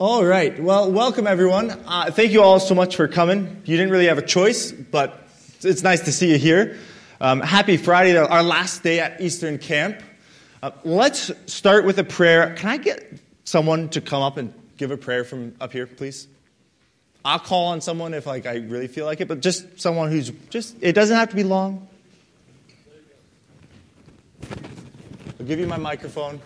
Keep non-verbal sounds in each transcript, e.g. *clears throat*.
All right. Well, welcome everyone. Uh, thank you all so much for coming. You didn't really have a choice, but it's nice to see you here. Um, happy Friday, our last day at Eastern Camp. Uh, let's start with a prayer. Can I get someone to come up and give a prayer from up here, please? I'll call on someone if like I really feel like it, but just someone who's just it doesn't have to be long. I'll give you my microphone.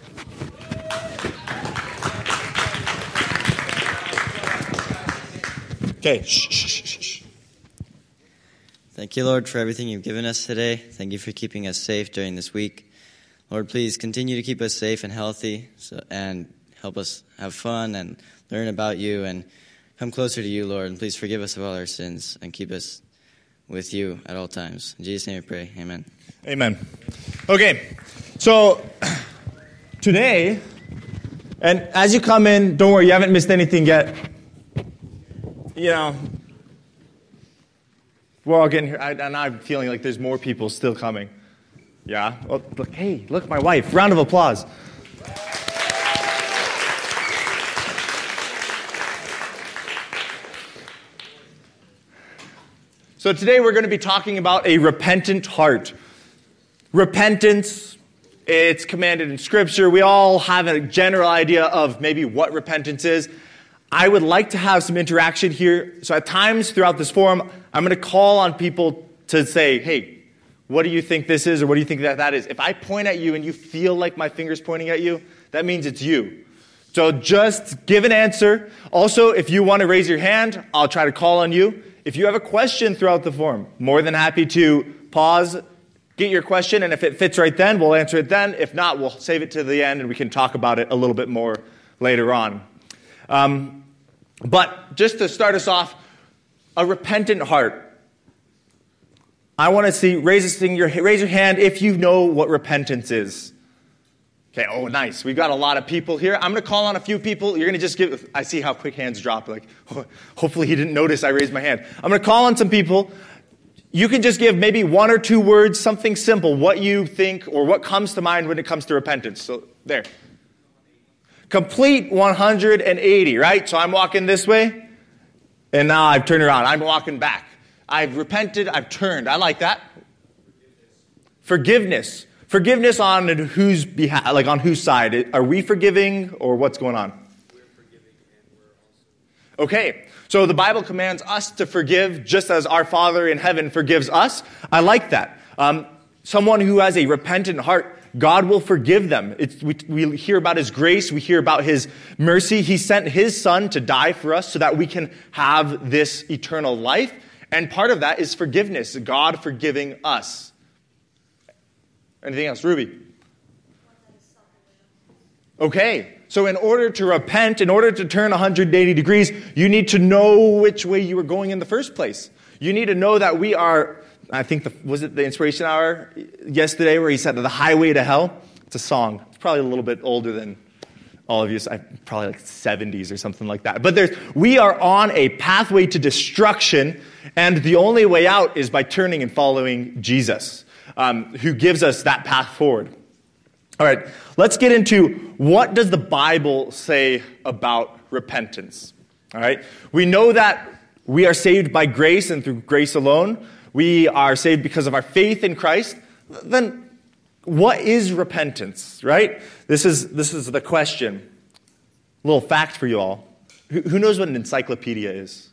Okay. Shh, shh, shh. Thank you, Lord, for everything you've given us today. Thank you for keeping us safe during this week. Lord, please continue to keep us safe and healthy so, and help us have fun and learn about you and come closer to you, Lord. And please forgive us of all our sins and keep us with you at all times. In Jesus' name we pray. Amen. Amen. Okay, so *clears throat* today, and as you come in, don't worry, you haven't missed anything yet you know, we're all getting here, I, and I'm feeling like there's more people still coming. Yeah? Well, look, hey, look, my wife. Round of applause. So today we're going to be talking about a repentant heart. Repentance, it's commanded in Scripture. We all have a general idea of maybe what repentance is. I would like to have some interaction here. So at times throughout this forum, I'm going to call on people to say, hey, what do you think this is or what do you think that that is? If I point at you and you feel like my finger's pointing at you, that means it's you. So just give an answer. Also, if you want to raise your hand, I'll try to call on you. If you have a question throughout the forum, more than happy to pause, get your question, and if it fits right then, we'll answer it then. If not, we'll save it to the end and we can talk about it a little bit more later on. Um, but just to start us off, a repentant heart. I want to see, raise, your, raise your hand if you know what repentance is. Okay, oh, nice. We've got a lot of people here. I'm going to call on a few people. You're going to just give, I see how quick hands drop. Like, *laughs* hopefully he didn't notice I raised my hand. I'm going to call on some people. You can just give maybe one or two words, something simple, what you think or what comes to mind when it comes to repentance. So, there. Complete 180, right? So I'm walking this way, and now I've turned around. I'm walking back. I've repented, I've turned. I like that. Forgiveness. Forgiveness on whose behalf, like on whose side? Are we forgiving or what's going on? Okay, so the Bible commands us to forgive just as our Father in heaven forgives us. I like that. Um, someone who has a repentant heart God will forgive them. We, we hear about His grace. We hear about His mercy. He sent His Son to die for us so that we can have this eternal life. And part of that is forgiveness, God forgiving us. Anything else? Ruby? Okay. So, in order to repent, in order to turn 180 degrees, you need to know which way you were going in the first place. You need to know that we are I think, the, was it the Inspiration Hour yesterday where he said, The Highway to Hell? It's a song. It's probably a little bit older than all of you, so probably like 70s or something like that. But there's, we are on a pathway to destruction, and the only way out is by turning and following Jesus, um, who gives us that path forward. All right, let's get into what does the Bible say about repentance. All right, we know that we are saved by grace and through grace alone we are saved because of our faith in Christ, then what is repentance, right? This is, this is the question. A little fact for you all. Who, who knows what an encyclopedia is?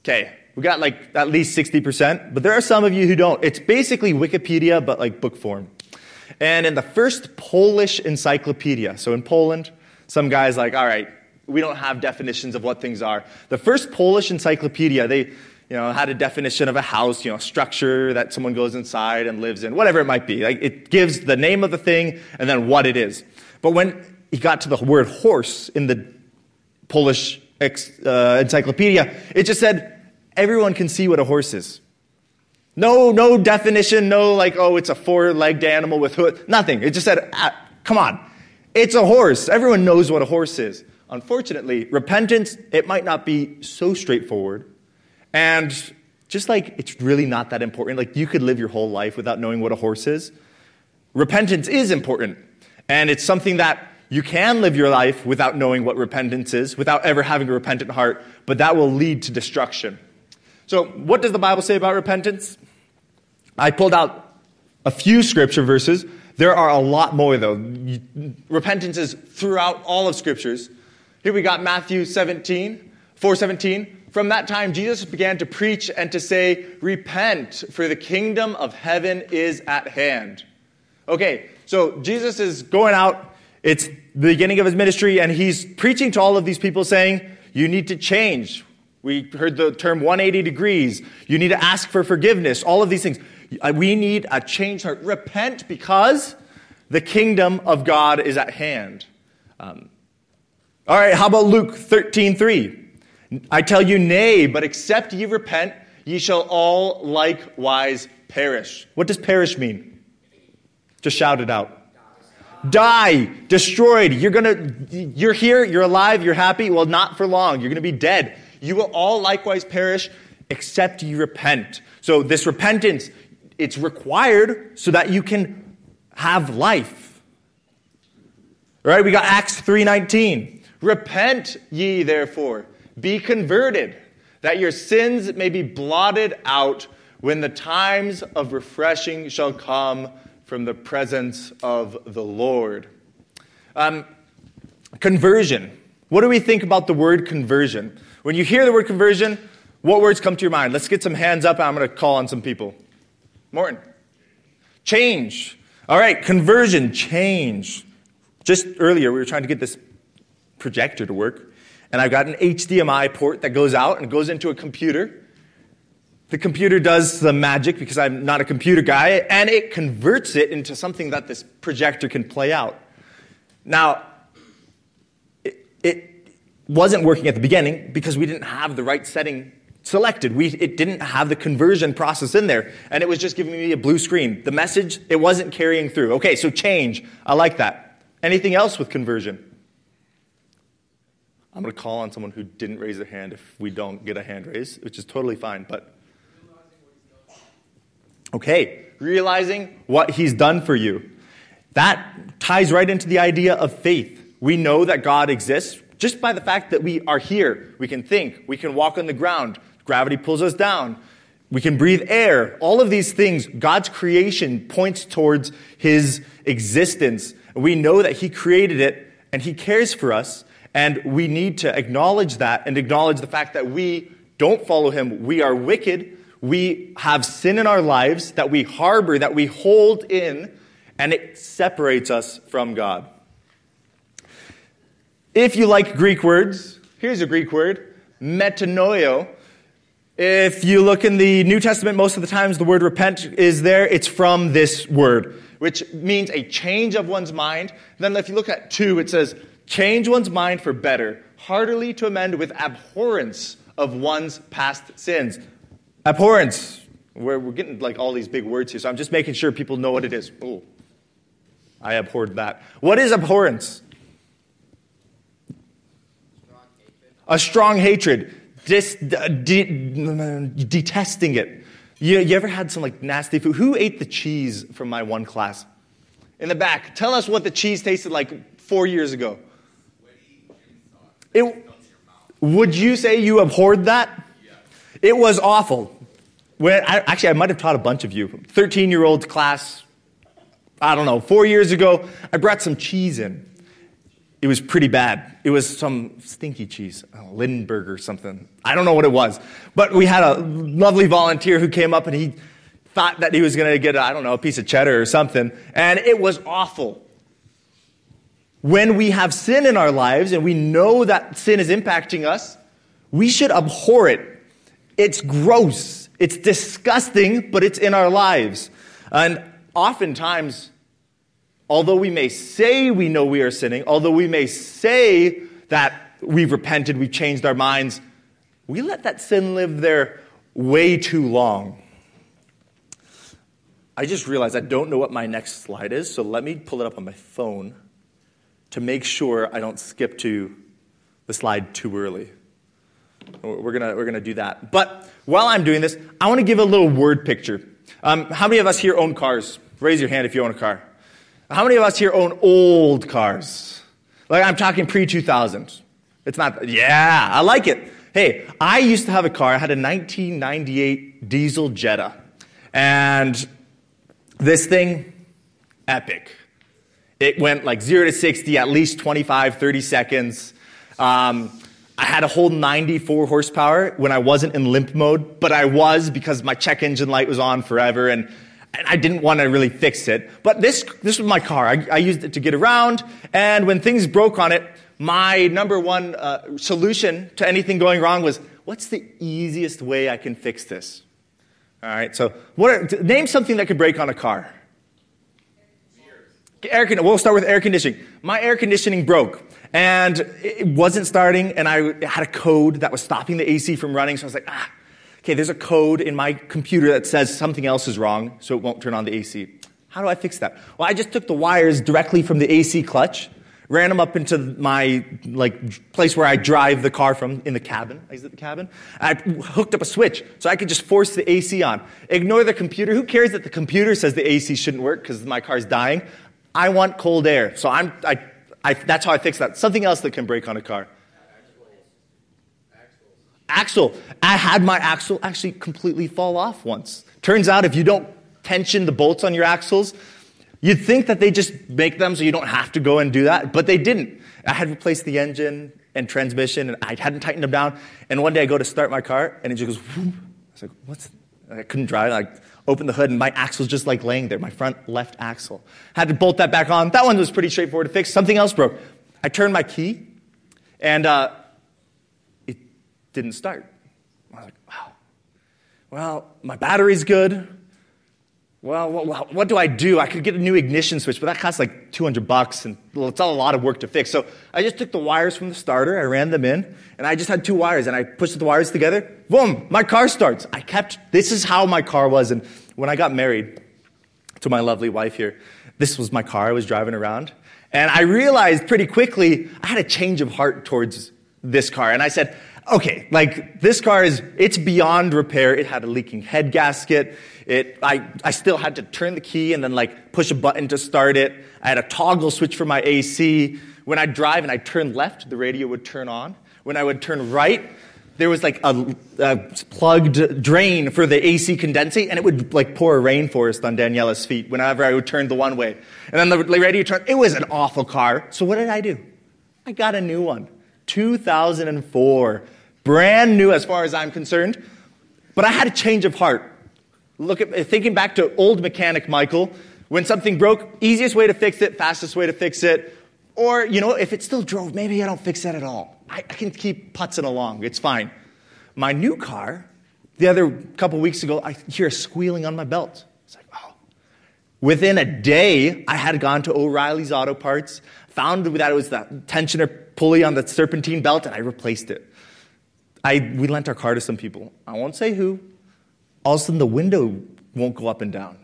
Okay, we got like at least 60%, but there are some of you who don't. It's basically Wikipedia, but like book form. And in the first Polish encyclopedia, so in Poland, some guy's like, all right, we don't have definitions of what things are. The first Polish encyclopedia, they, you know, had a definition of a house, you know, structure that someone goes inside and lives in, whatever it might be. Like it gives the name of the thing and then what it is. But when he got to the word horse in the Polish ex, uh, encyclopedia, it just said everyone can see what a horse is. No, no definition, no like, oh, it's a four-legged animal with hood, nothing. It just said, ah, come on, it's a horse. Everyone knows what a horse is. Unfortunately, repentance, it might not be so straightforward and just like it's really not that important, like you could live your whole life without knowing what a horse is. Repentance is important. And it's something that You can live your life without knowing what repentance is, without ever having a repentant heart, but that will lead to destruction. So, what does the Bible say about repentance? I pulled out a few scripture verses. There are a lot more, though. Repentance is throughout all of scriptures. Here we got Matthew 17, 417. From that time, Jesus began to preach and to say, Repent, for the kingdom of heaven is at hand. Okay, so Jesus is going out. It's the beginning of his ministry, and he's preaching to all of these people saying, You need to change. We heard the term 180 degrees. You need to ask for forgiveness. All of these things. Uh, we need a changed heart. Repent because the kingdom of God is at hand. Um, all right, how about Luke 13 3? I tell you, nay, but except ye repent, ye shall all likewise perish. What does perish mean? Just shout it out. Die, destroyed. You're gonna, you're here, you're alive, you're happy. Well, not for long. You're gonna be dead. You will all likewise perish except you repent. So this repentance, it's required so that you can have life. All right, we got Acts 3:19. Repent ye therefore, be converted, that your sins may be blotted out when the times of refreshing shall come from the presence of the Lord. Um, conversion. What do we think about the word conversion? When you hear the word conversion, what words come to your mind? Let's get some hands up. I'm going to call on some people. Morton. Change. All right, conversion, change. Just earlier, we were trying to get this projector to work, and I've got an HDMI port that goes out and goes into a computer. The computer does the magic because I'm not a computer guy, and it converts it into something that this projector can play out. Now, it, it wasn't working at the beginning because we didn't have the right setting selected. We, it didn't have the conversion process in there, and it was just giving me a blue screen. The message, it wasn't carrying through. Okay, so change. I like that. Anything else with conversion? I'm going to call on someone who didn't raise their hand if we don't get a hand raise, which is totally fine, but. Okay, realizing what he's done for you. That ties right into the idea of faith. We know that God exists. Just by the fact that we are here, we can think, we can walk on the ground, gravity pulls us down, we can breathe air. All of these things, God's creation points towards His existence. We know that He created it and He cares for us, and we need to acknowledge that and acknowledge the fact that we don't follow Him. We are wicked. We have sin in our lives that we harbor, that we hold in, and it separates us from God. If you like Greek words, here's a Greek word, metanoio. If you look in the New Testament, most of the times the word repent is there. It's from this word, which means a change of one's mind. Then if you look at two, it says, change one's mind for better, heartily to amend with abhorrence of one's past sins. Abhorrence. We're, we're getting like all these big words here, so I'm just making sure people know what it is. Oh, I abhorred that. What is abhorrence? a strong hatred, dis, de, detesting it. You, you ever had some like nasty food? Who ate the cheese from my one class? In the back, tell us what the cheese tasted like four years ago. It, would you say you abhorred that? It was awful. When I, actually, I might have taught a bunch of you. 13 year old class, I don't know, four years ago, I brought some cheese in. It was pretty bad. It was some stinky cheese, Lindenberg or something. I don't know what it was. But we had a lovely volunteer who came up and he thought that he was going to get, I don't know, a piece of cheddar or something. And it was awful. When we have sin in our lives and we know that sin is impacting us, we should abhor it. It's gross. It's disgusting, but it's in our lives. And oftentimes, although we may say we know we are sinning, although we may say that we've repented, we've changed our minds, we let that sin live there way too long. I just realized I don't know what my next slide is, so let me pull it up on my phone to make sure I don't skip to the slide too early. We're going we're gonna do that. But while I'm doing this, I want to give a little word picture. Um, how many of us here own cars? Raise your hand if you own a car. How many of us here own old cars? Like I'm talking pre 2000s. It's not, yeah, I like it. Hey, I used to have a car. I had a 1998 diesel Jetta. And this thing, epic. It went like 0 to 60 at least 25, 30 seconds. Um, I had a whole 94 horsepower when I wasn't in limp mode, but I was because my check engine light was on forever and, and I didn't want to really fix it. But this, this was my car. I, I used it to get around, and when things broke on it, my number one uh, solution to anything going wrong was what's the easiest way I can fix this? All right, so what are, name something that could break on a car. Air, we'll start with air conditioning. My air conditioning broke and it wasn't starting, and I had a code that was stopping the AC from running. So I was like, ah, okay, there's a code in my computer that says something else is wrong, so it won't turn on the AC. How do I fix that? Well, I just took the wires directly from the AC clutch ran them up into my like place where I drive the car from in the cabin. Is it the cabin? I hooked up a switch so I could just force the AC on. Ignore the computer. Who cares that the computer says the AC shouldn't work because my car's dying? I want cold air, so I'm. I, I, that's how I fix that. Something else that can break on a car. Axle. I had my axle actually completely fall off once. Turns out if you don't tension the bolts on your axles, You'd think that they just make them so you don't have to go and do that, but they didn't. I had replaced the engine and transmission, and I hadn't tightened them down. And one day I go to start my car, and it just goes, Whoop. I was like, what's, I couldn't drive. I opened the hood, and my axle was just like laying there, my front left axle. Had to bolt that back on. That one was pretty straightforward to fix. Something else broke. I turned my key, and uh, it didn't start. I was like, wow. Well, my battery's good well, what, what, do I do? I could get a new ignition switch, but that costs like 200 bucks, and it's it's a lot of work to fix. So I just took the wires from the starter, I ran them in, and I just had two wires, and I pushed the wires together. Boom, my car starts. I kept, this is how my car was. And when I got married to my lovely wife here, this was my car I was driving around. And I realized pretty quickly I had a change of heart towards this car. And I said, okay, like this car is, it's beyond repair. It had a leaking head gasket. It, I, I still had to turn the key and then like push a button to start it. I had a toggle switch for my AC. When I'd drive and I'd turn left, the radio would turn on. When I would turn right, there was like a, a, plugged drain for the AC condensate, and it would like pour a rainforest on Daniela's feet whenever I would turn the one way. And then the radio turned. It was an awful car. So what did I do? I got a new one. 2004. Brand new as far as I'm concerned. But I had a change of heart. Look at thinking back to old mechanic Michael. When something broke, easiest way to fix it, fastest way to fix it. Or, you know, if it still drove, maybe I don't fix it at all. I, I can keep putzing along. It's fine. My new car, the other couple weeks ago, I hear a squealing on my belt. It's like, oh. Within a day, I had gone to O'Reilly's Auto Parts, found that it was the tensioner pulley on the serpentine belt, and I replaced it. I, we lent our car to some people. I won't say who. All of a sudden, the window won't go up and down.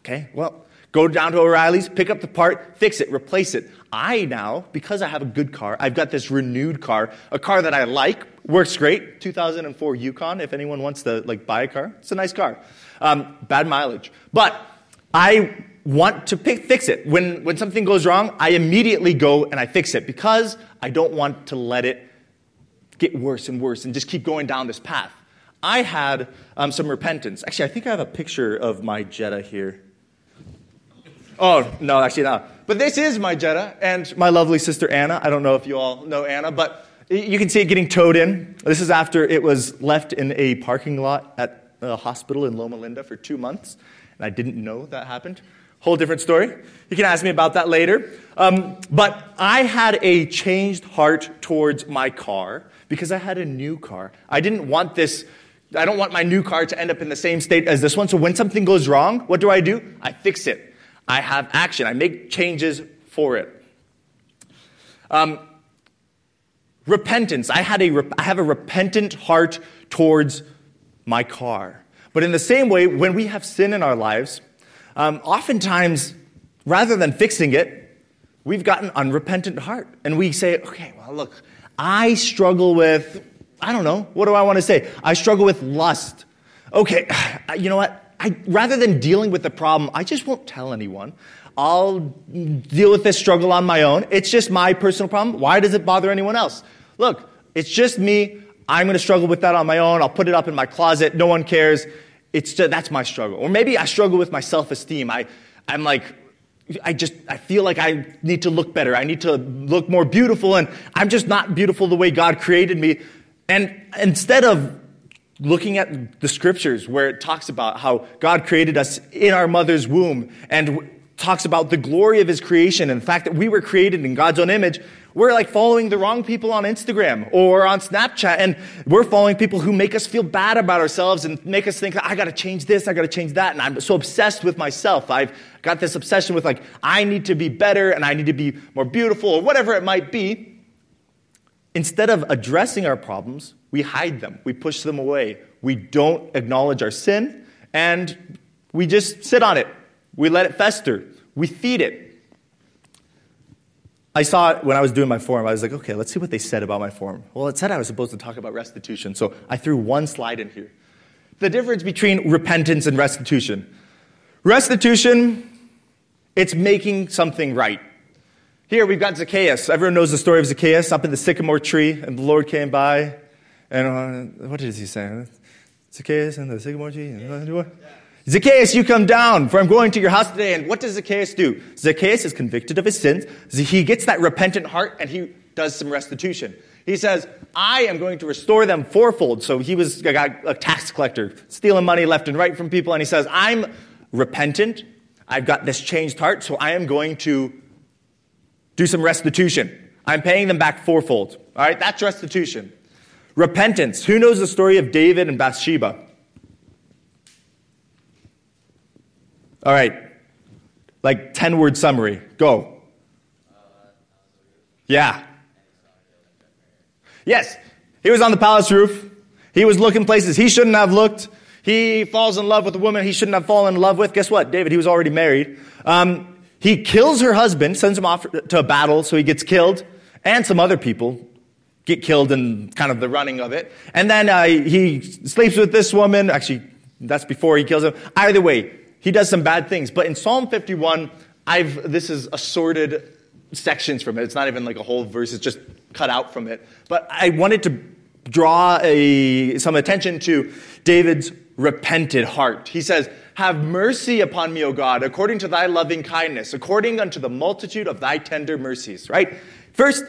Okay, well, go down to O'Reilly's, pick up the part, fix it, replace it. I now, because I have a good car, I've got this renewed car, a car that I like, works great. 2004 Yukon. If anyone wants to like buy a car, it's a nice car. Um, bad mileage, but I want to pick, fix it. When, when something goes wrong, I immediately go and I fix it because I don't want to let it get worse and worse and just keep going down this path. I had um, some repentance. Actually, I think I have a picture of my Jetta here. Oh, no, actually not. But this is my Jetta and my lovely sister Anna. I don't know if you all know Anna, but you can see it getting towed in. This is after it was left in a parking lot at a hospital in Loma Linda for two months. And I didn't know that happened. Whole different story. You can ask me about that later. Um, but I had a changed heart towards my car because I had a new car. I didn't want this, I don't want my new car to end up in the same state as this one. So when something goes wrong, what do I do? I fix it. I have action. I make changes for it. Um, repentance. I, had a, I have a repentant heart towards my car. But in the same way, when we have sin in our lives, um, oftentimes, rather than fixing it, we've got an unrepentant heart. And we say, okay, well, look, I struggle with, I don't know, what do I want to say? I struggle with lust. Okay, *sighs* you know what? I, rather than dealing with the problem, I just won't tell anyone. I'll deal with this struggle on my own. It's just my personal problem. Why does it bother anyone else? Look, it's just me. I'm going to struggle with that on my own. I'll put it up in my closet. No one cares. It's just, that's my struggle. Or maybe I struggle with my self-esteem. I, I'm like, I just, I feel like I need to look better. I need to look more beautiful and I'm just not beautiful the way God created me. And instead of looking at the scriptures where it talks about how God created us in our mother's womb and talks about the glory of his creation and the fact that we were created in God's own image, we're like following the wrong people on Instagram or on Snapchat and we're following people who make us feel bad about ourselves and make us think, I gotta change this, I gotta change that. And I'm so obsessed with myself. I've got this obsession with like, I need to be better and I need to be more beautiful or whatever it might be. Instead of addressing our problems, we hide them, we push them away, we don't acknowledge our sin, and we just sit on it. We let it fester, we feed it. I saw it when I was doing my forum. I was like, okay, let's see what they said about my forum. Well, it said I was supposed to talk about restitution, so I threw one slide in here. The difference between repentance and restitution. Restitution, it's making something right. Here we've got Zacchaeus. Everyone knows the story of Zacchaeus up in the sycamore tree, and the Lord came by. And uh, what did he saying? Zacchaeus and the sycamore tree? Zacchaeus, you come down, for I'm going to your house today. And what does Zacchaeus do? Zacchaeus is convicted of his sins. He gets that repentant heart and he does some restitution. He says, I am going to restore them fourfold. So he was a tax collector, stealing money left and right from people. And he says, I'm repentant. I've got this changed heart, so I am going to do some restitution. I'm paying them back fourfold. All right, that's restitution. Repentance. Who knows the story of David and Bathsheba? All right, like 10 word summary. Go. Yeah. Yes, he was on the palace roof. He was looking places he shouldn't have looked. He falls in love with a woman he shouldn't have fallen in love with. Guess what? David, he was already married. Um, he kills her husband, sends him off to a battle, so he gets killed, and some other people get killed in kind of the running of it. And then uh, he sleeps with this woman. Actually, that's before he kills him. Either way, he does some bad things. But in Psalm 51, I've this is assorted sections from it. It's not even like a whole verse; it's just cut out from it. But I wanted to draw a, some attention to David's repented heart. He says, have mercy upon me, O God, according to thy loving kindness, according unto the multitude of thy tender mercies, right? First,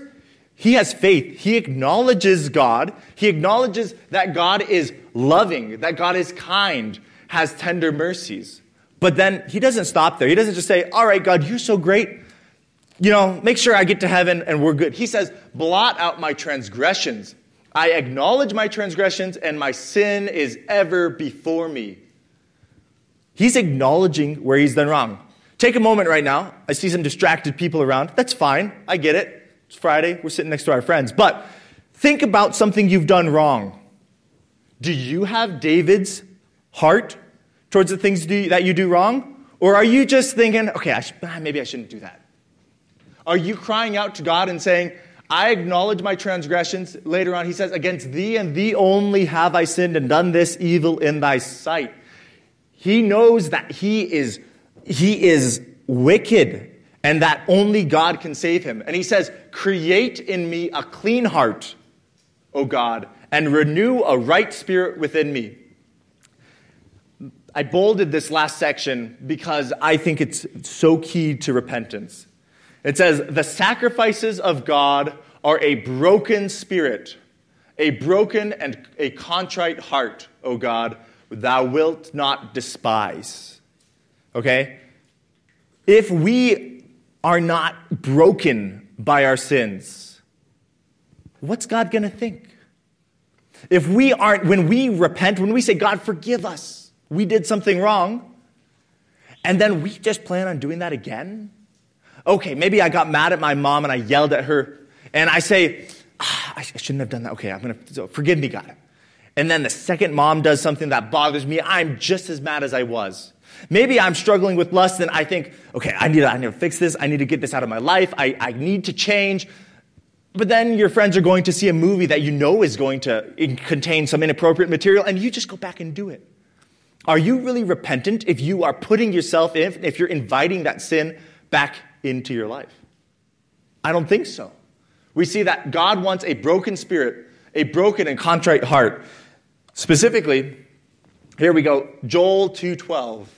he has faith. He acknowledges God. He acknowledges that God is loving, that God is kind, has tender mercies. But then he doesn't stop there. He doesn't just say, All right, God, you're so great. You know, make sure I get to heaven and we're good. He says, Blot out my transgressions. I acknowledge my transgressions and my sin is ever before me. He's acknowledging where he's done wrong. Take a moment right now. I see some distracted people around. That's fine. I get it. It's Friday. We're sitting next to our friends. But think about something you've done wrong. Do you have David's heart towards the things that you do wrong? Or are you just thinking, okay, I should, ah, maybe I shouldn't do that? Are you crying out to God and saying, I acknowledge my transgressions? Later on, he says, Against thee and thee only have I sinned and done this evil in thy sight. He knows that he is, he is wicked and that only God can save him. And he says, Create in me a clean heart, O God, and renew a right spirit within me. I bolded this last section because I think it's so key to repentance. It says, The sacrifices of God are a broken spirit, a broken and a contrite heart, O God thou wilt not despise. Okay? If we are not broken by our sins, what's God going to think? If we aren't, when we repent, when we say, God, forgive us, we did something wrong, and then we just plan on doing that again? Okay, maybe I got mad at my mom and I yelled at her, and I say, ah, I shouldn't have done that. Okay, I'm going to, forgive me, God and then the second mom does something that bothers me, I'm just as mad as I was. Maybe I'm struggling with lust and I think, okay, I need to, I need to fix this. I need to get this out of my life. I, I need to change. But then your friends are going to see a movie that you know is going to contain some inappropriate material and you just go back and do it. Are you really repentant if you are putting yourself in, if you're inviting that sin back into your life? I don't think so. We see that God wants a broken spirit, a broken and contrite heart. Specifically, here we go, Joel 2:12.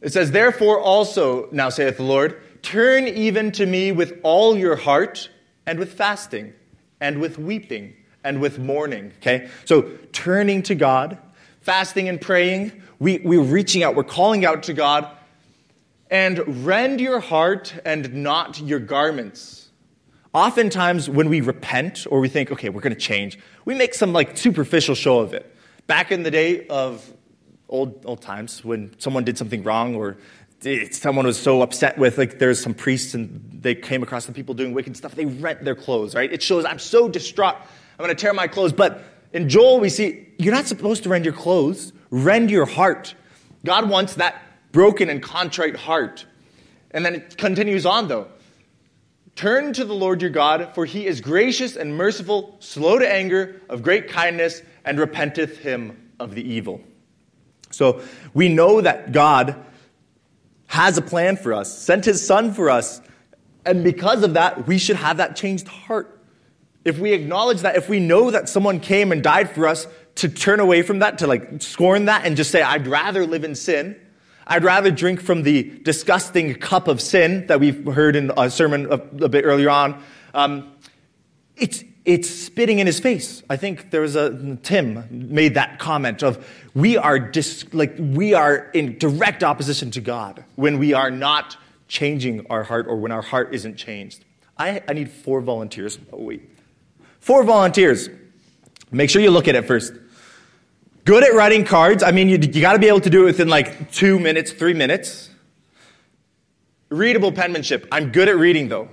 It says, "Therefore also, now saith the Lord, turn even to me with all your heart and with fasting and with weeping and with mourning." Okay? So, turning to God, fasting and praying, we, we're reaching out, we're calling out to God, and rend your heart and not your garments. Oftentimes, when we repent or we think, okay, we're going to change, we make some like superficial show of it. Back in the day of old, old times, when someone did something wrong or someone was so upset with, like, there's some priests and they came across some people doing wicked stuff, they rent their clothes, right? It shows, I'm so distraught, I'm going to tear my clothes. But in Joel, we see, you're not supposed to rend your clothes, rend your heart. God wants that broken and contrite heart. And then it continues on, though. Turn to the Lord your God, for he is gracious and merciful, slow to anger, of great kindness, and repenteth him of the evil. So we know that God has a plan for us, sent his son for us, and because of that, we should have that changed heart. If we acknowledge that, if we know that someone came and died for us, to turn away from that, to like scorn that and just say, I'd rather live in sin, I'd rather drink from the disgusting cup of sin that we've heard in a sermon a, a bit earlier on. Um, it's, it's spitting in his face. I think there was a Tim made that comment of we are dis, like we are in direct opposition to God when we are not changing our heart or when our heart isn't changed. I, I need four volunteers. Oh wait, four volunteers. Make sure you look at it first. Good at writing cards. I mean, you, you got to be able to do it within like two minutes, three minutes. Readable penmanship. I'm good at reading though.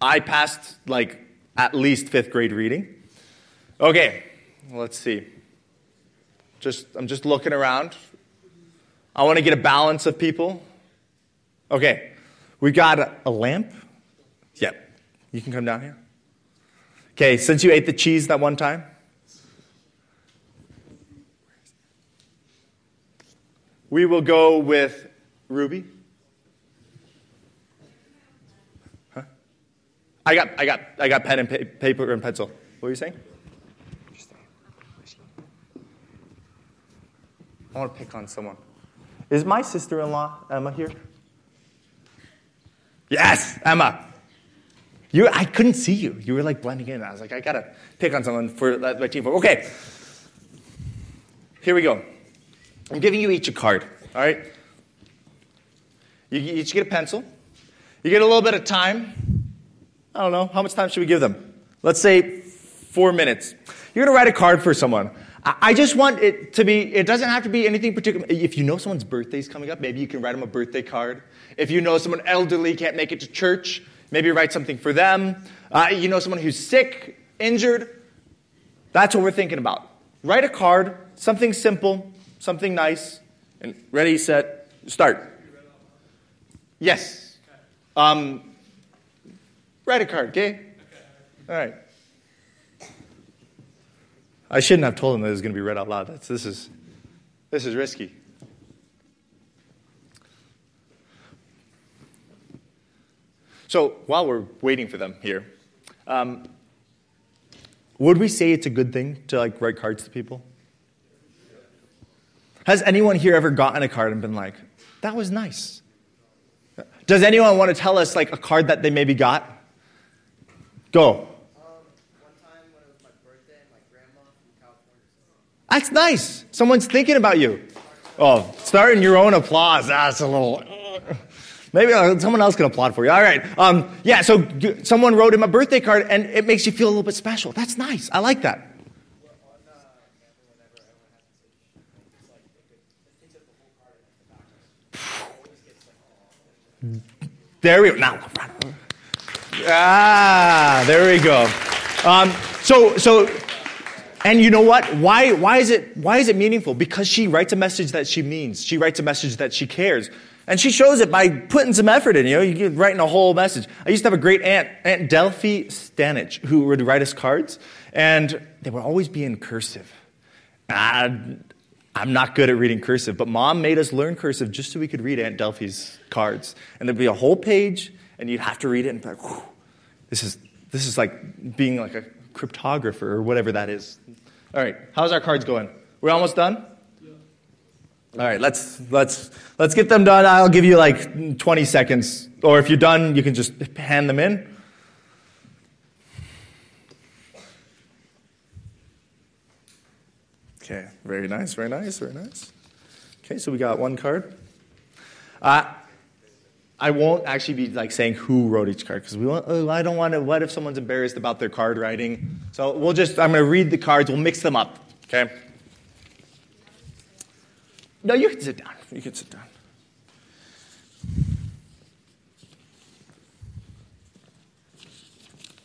I passed like at least fifth grade reading. Okay, let's see. Just I'm just looking around. I want to get a balance of people. Okay, we got a, a lamp. Yep, you can come down here. Okay, since you ate the cheese that one time. We will go with Ruby. Huh? I got, I got, I got pen and pa- paper and pencil. What were you saying? I want to pick on someone. Is my sister-in-law Emma here? Yes, Emma. You, I couldn't see you. You were like blending in. I was like, I gotta pick on someone for my team. Okay. Here we go. I'm giving you each a card, all right? You each get a pencil. You get a little bit of time. I don't know. How much time should we give them? Let's say four minutes. You're going to write a card for someone. I just want it to be, it doesn't have to be anything particular. If you know someone's birthday is coming up, maybe you can write them a birthday card. If you know someone elderly can't make it to church, maybe write something for them. Uh, you know someone who's sick, injured. That's what we're thinking about. Write a card, something simple, something nice, and ready, set, start. Yes. Um, write a card, okay? All right. I shouldn't have told him that it was going to be read out loud. That's, this, is, this is risky. So while we're waiting for them here, um, would we say it's a good thing to like write cards to people? Has anyone here ever gotten a card and been like, that was nice? Does anyone want to tell us like a card that they maybe got? Go. That's nice. Someone's thinking about you. Oh, starting your own applause. That's a little. Maybe uh, someone else can applaud for you. All right. Um, yeah, so someone wrote him a birthday card and it makes you feel a little bit special. That's nice. I like that. There we go. Now, ah, there we go. Um, so, so, and you know what? Why, why is it, why is it meaningful? Because she writes a message that she means. She writes a message that she cares. And she shows it by putting some effort in, you know, you writing a whole message. I used to have a great aunt, Aunt Delphi Stanich, who would write us cards, and they would always be in cursive. Uh, I'm not good at reading cursive, but mom made us learn cursive just so we could read Aunt Delphi's cards. And there'd be a whole page, and you'd have to read it and be like, Whew, this is, this is like being like a cryptographer or whatever that is. All right, how's our cards going? We're almost done? All right, let's, let's, let's get them done. I'll give you like 20 seconds. Or if you're done, you can just hand them in. Okay, very nice, very nice, very nice. Okay, so we got one card. Uh, I won't actually be like saying who wrote each card because we want, oh, I don't want to. What if someone's embarrassed about their card writing? So we'll just. I'm going to read the cards. We'll mix them up. Okay. No, you can sit down. You can sit down.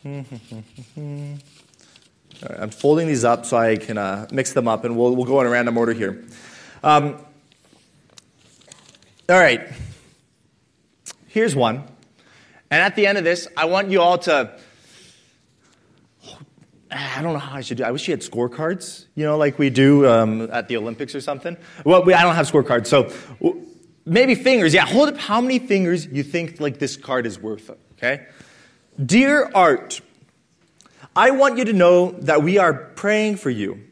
All *laughs* right, I'm folding these up so I can uh, mix them up, and we'll, we'll go in a random order here. Um, all right. Here's one. And at the end of this, I want you all to. I don't know how I should do. I wish you had scorecards, you know, like we do um, at the Olympics or something. Well, we, I don't have scorecards, so maybe fingers. Yeah, hold up how many fingers you think like this card is worth. Okay, dear Art, I want you to know that we are praying for you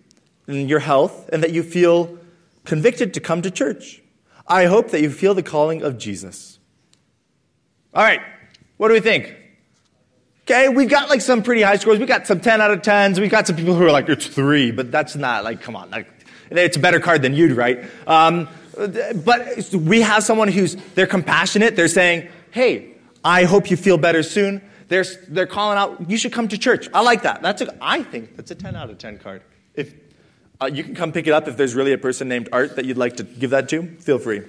and your health and that you feel convicted to come to church. I hope that you feel the calling of Jesus. All right, what do we think? Okay, we've got like some pretty high scores. We got some 10 out of 10s. We got some people who are like, it's three, but that's not like, come on. Like, it's a better card than you'd write. Um, but we have someone who's, they're compassionate. They're saying, hey, I hope you feel better soon. They're, they're calling out, you should come to church. I like that. That's a, I think that's a 10 out of 10 card. If, uh, you can come pick it up if there's really a person named Art that you'd like to give that to. Feel free.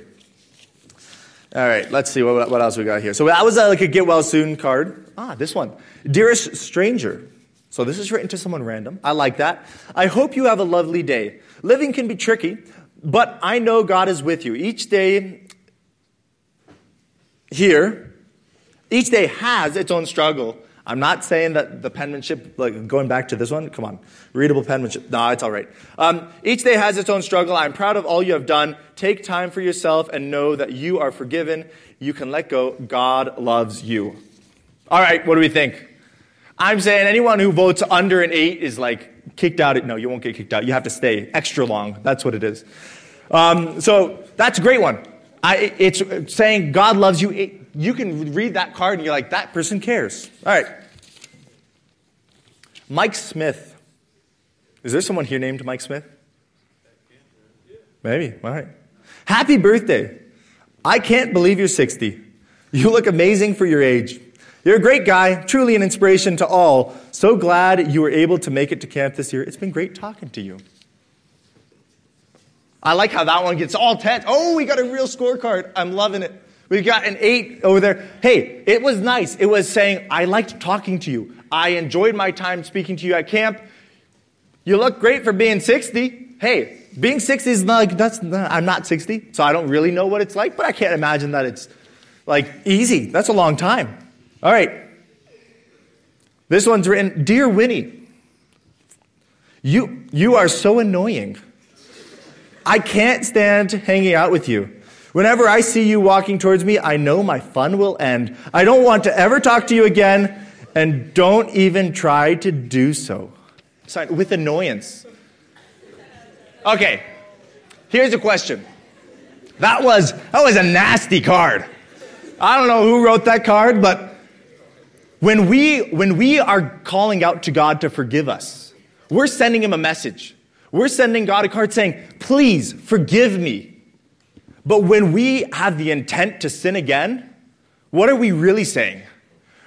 All right, let's see what, what else we got here. So that was a, like a get well soon card. Ah, this one. Dearest stranger. So this is written to someone random. I like that. I hope you have a lovely day. Living can be tricky, but I know God is with you. Each day here, each day has its own struggle. I'm not saying that the penmanship, like going back to this one, come on, readable penmanship. No, it's all right. Um, each day has its own struggle. I'm proud of all you have done. Take time for yourself and know that you are forgiven. You can let go. God loves you. All right, what do we think? I'm saying anyone who votes under an eight is like kicked out. No, you won't get kicked out. You have to stay extra long. That's what it is. Um, so that's a great one. I, it's saying God loves you. You can read that card and you're like, that person cares. All right. Mike Smith. Is there someone here named Mike Smith? Maybe. All right. Happy birthday. I can't believe you're 60. You look amazing for your age. You're a great guy, truly an inspiration to all. So glad you were able to make it to camp this year. It's been great talking to you. I like how that one gets all tense. Oh, we got a real scorecard. I'm loving it. We got an eight over there. Hey, it was nice. It was saying, I liked talking to you. I enjoyed my time speaking to you at camp. You look great for being 60. Hey, being 60 is not like, that's, not, I'm not 60, so I don't really know what it's like, but I can't imagine that it's like easy. That's a long time. All right. This one's written Dear Winnie, you, you are so annoying. I can't stand hanging out with you. Whenever I see you walking towards me, I know my fun will end. I don't want to ever talk to you again, and don't even try to do so. Sorry, with annoyance. Okay, here's a question. That was, that was a nasty card. I don't know who wrote that card, but when we, when we are calling out to God to forgive us, we're sending him a message. We're sending God a card saying, please forgive me. But when we have the intent to sin again, what are we really saying?